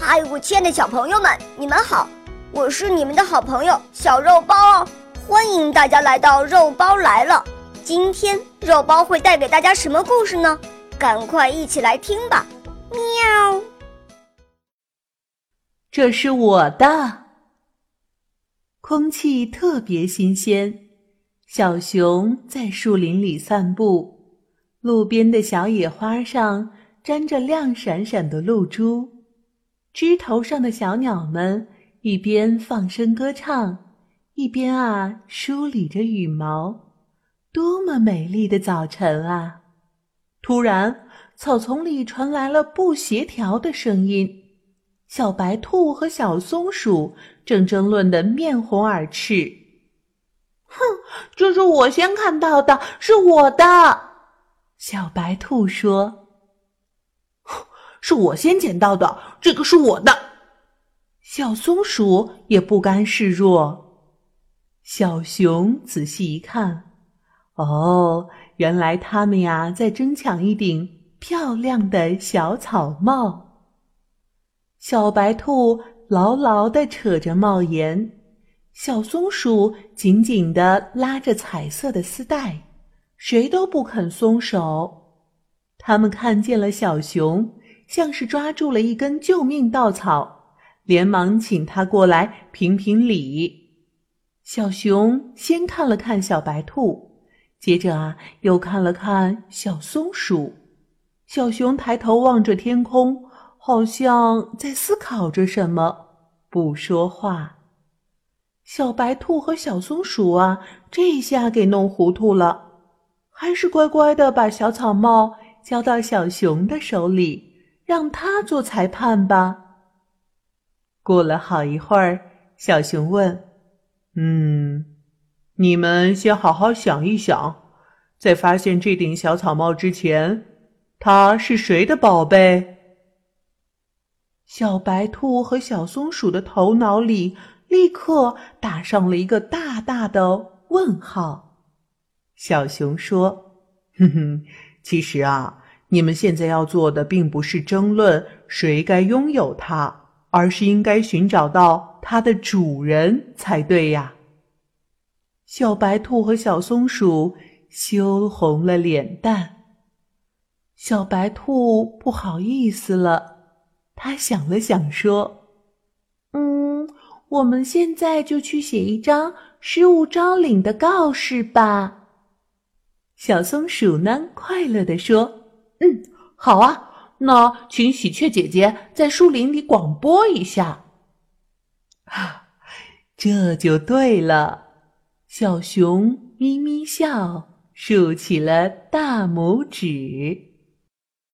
嗨，我亲爱的小朋友们，你们好！我是你们的好朋友小肉包哦，欢迎大家来到肉包来了。今天肉包会带给大家什么故事呢？赶快一起来听吧！喵。这是我的。空气特别新鲜，小熊在树林里散步，路边的小野花上沾着亮闪闪的露珠。枝头上的小鸟们一边放声歌唱，一边啊梳理着羽毛，多么美丽的早晨啊！突然，草丛里传来了不协调的声音，小白兔和小松鼠正争论得面红耳赤。哼，这是我先看到的，是我的。小白兔说。是我先捡到的，这个是我的。小松鼠也不甘示弱。小熊仔细一看，哦，原来他们呀在争抢一顶漂亮的小草帽。小白兔牢牢的扯着帽檐，小松鼠紧紧的拉着彩色的丝带，谁都不肯松手。他们看见了小熊。像是抓住了一根救命稻草，连忙请他过来评评理。小熊先看了看小白兔，接着啊又看了看小松鼠。小熊抬头望着天空，好像在思考着什么，不说话。小白兔和小松鼠啊，这下给弄糊涂了，还是乖乖的把小草帽交到小熊的手里。让他做裁判吧。过了好一会儿，小熊问：“嗯，你们先好好想一想，在发现这顶小草帽之前，它是谁的宝贝？”小白兔和小松鼠的头脑里立刻打上了一个大大的问号。小熊说：“ 哼哼，其实啊。”你们现在要做的并不是争论谁该拥有它，而是应该寻找到它的主人才对呀。小白兔和小松鼠羞红了脸蛋。小白兔不好意思了，他想了想说：“嗯，我们现在就去写一张失物招领的告示吧。”小松鼠呢，快乐地说。嗯，好啊，那请喜鹊姐姐在树林里广播一下。啊，这就对了。小熊咪咪笑，竖起了大拇指。